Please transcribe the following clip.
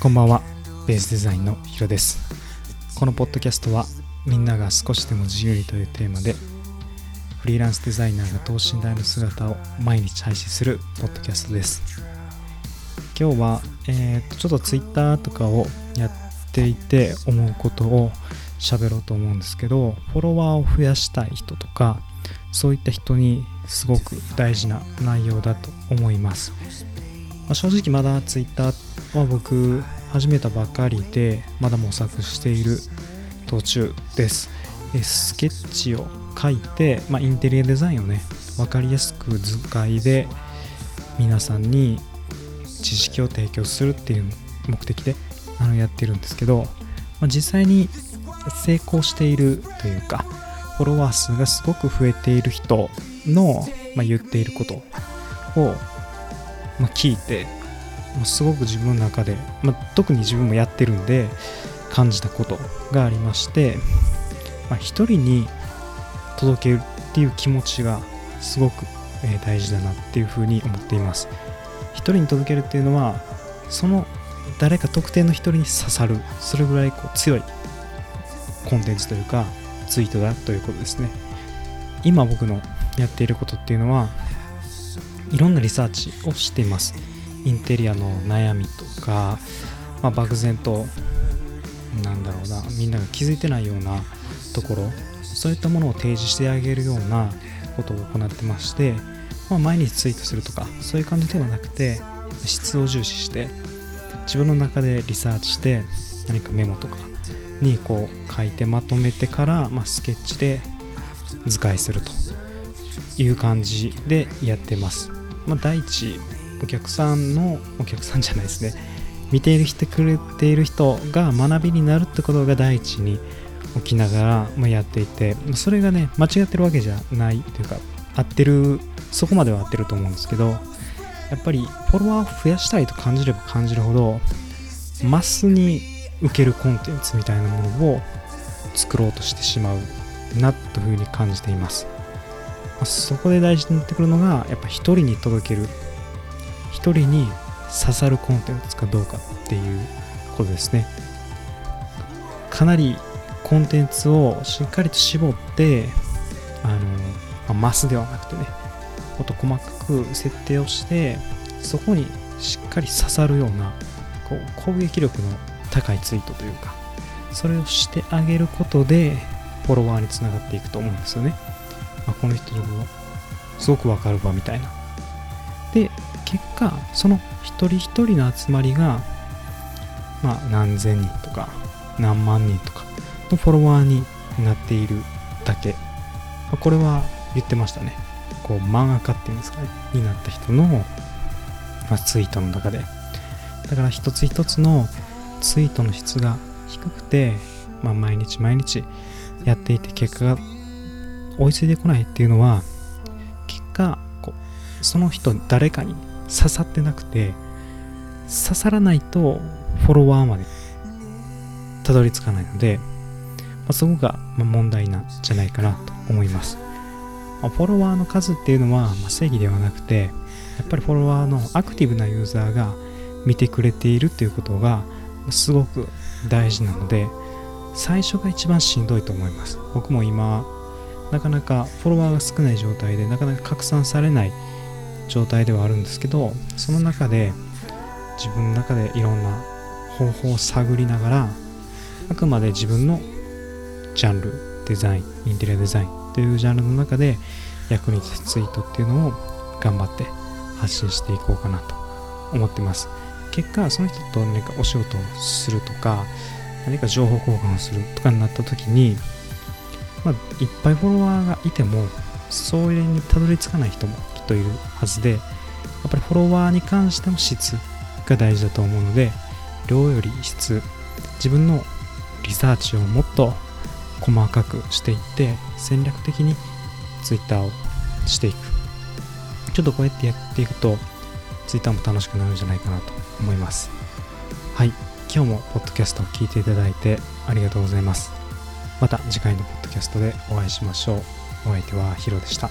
こんばんは。ベースデザインのヒロです。このポッドキャストはみんなが少しでも自由にというテーマでフリーランスデザイナーが等身大の姿を毎日配信するポッドキャストです。今日は、えー、ちょっと Twitter とかをやっていて思うことを喋ろうと思うんですけどフォロワーを増やしたい人とかそういった人にすごく大事な内容だと思います、まあ、正直まだ Twitter は僕始めたばかりでまだ模索している途中です。スケッチを書いて、まあ、インテリアデザインをね分かりやすく図解で皆さんに知識を提供するっていう目的であのやってるんですけど、まあ、実際に成功しているというかフォロワー数がすごく増えている人の、まあ、言っていることを、まあ、聞いてもうすごく自分の中で、まあ、特に自分もやってるんで感じたことがありまして、まあ、一人に届けるっていう気持ちがすごく、え大事だなっていうふうに思っています。一人に届けるっていうのはその誰か特定の一人に刺さるそれぐらいこう強いコンテンツというかツイートだということですね。今僕のやっていることっていうのはいろんなリサーチをしています。インテリアの悩みとか、まあ、漠然となんだろうなみんなが気づいてないようなところそういったものを提示してあげるようなことを行ってまして、まあ、毎日ツイートするとかそういう感じではなくて質を重視して自分の中でリサーチして何かメモとかにこう書いてまとめてから、まあ、スケッチで図解すると。いう感じでやってます。まあ、第一お客さんのお客さんじゃないですね見ているしてくれている人が学びになるってことが第一に起きながらやっていてそれがね間違ってるわけじゃないというか合ってるそこまでは合ってると思うんですけどやっぱりフォロワーを増やしたいと感じれば感じるほどマスに受けるコンテンツみたいなものを作ろうとしてしまうなというふうに感じていますそこで大事になってくるのがやっぱ一人に届ける。一人に刺さるコンテンツかどうかっていうことですね。かなりコンテンツをしっかりと絞ってあの、まあ、マスではなくてねもっと細かく設定をしてそこにしっかり刺さるようなこう攻撃力の高いツイートというかそれをしてあげることでフォロワーにつながっていくと思うんですよね、あ、この人のすごくわかるわみたいな。で結果その一人一人の集まりがまあ何千人とか何万人とかのフォロワーになっているだけ。まあこれは言ってましたね。こう漫画家っていうんですかね。になった人の、まあ、ツイートの中で。だから一つ一つのツイートの質が低くて、まあ、毎日毎日やっていて結果が追いついてこないっていうのは結果こうその人誰かに刺さってなくて刺さらないとフォロワーまでたどり着かないので、まあ、そこが問題なんじゃないかなと思います、まあ、フォロワーの数っていうのはま正義ではなくてやっぱりフォロワーのアクティブなユーザーが見てくれているっていうことがすごく大事なので最初が一番しんどいと思います。僕も今なかなかフォロワーが少ない状態でなかなか拡散されない状態ではあるんですけどその中で自分の中でいろんな方法を探りながらあくまで自分のジャンルデザインインテリアデザインというジャンルの中で役に立つツイートっていうのを頑張って発信していこうかなと思ってます。結果その人と何かお仕事をするとか何か情報交換をするとかになった時に、まあ、いっぱいフォロワーがいてもそれにたどり着かない人もきっといるはずでやっぱりフォロワーに関しても質が大事だと思うので量より質自分のリサーチをもっと細かくしていって戦略的に Twitter をしていく。ちょっとこうやってやっていくと Twitter も楽しくなるんじゃないかなと思います。はい。今日もポッドキャストを聞いていただいてありがとうございます。また次回のポッドキャストでお会いしましょう。お相手はヒロでした。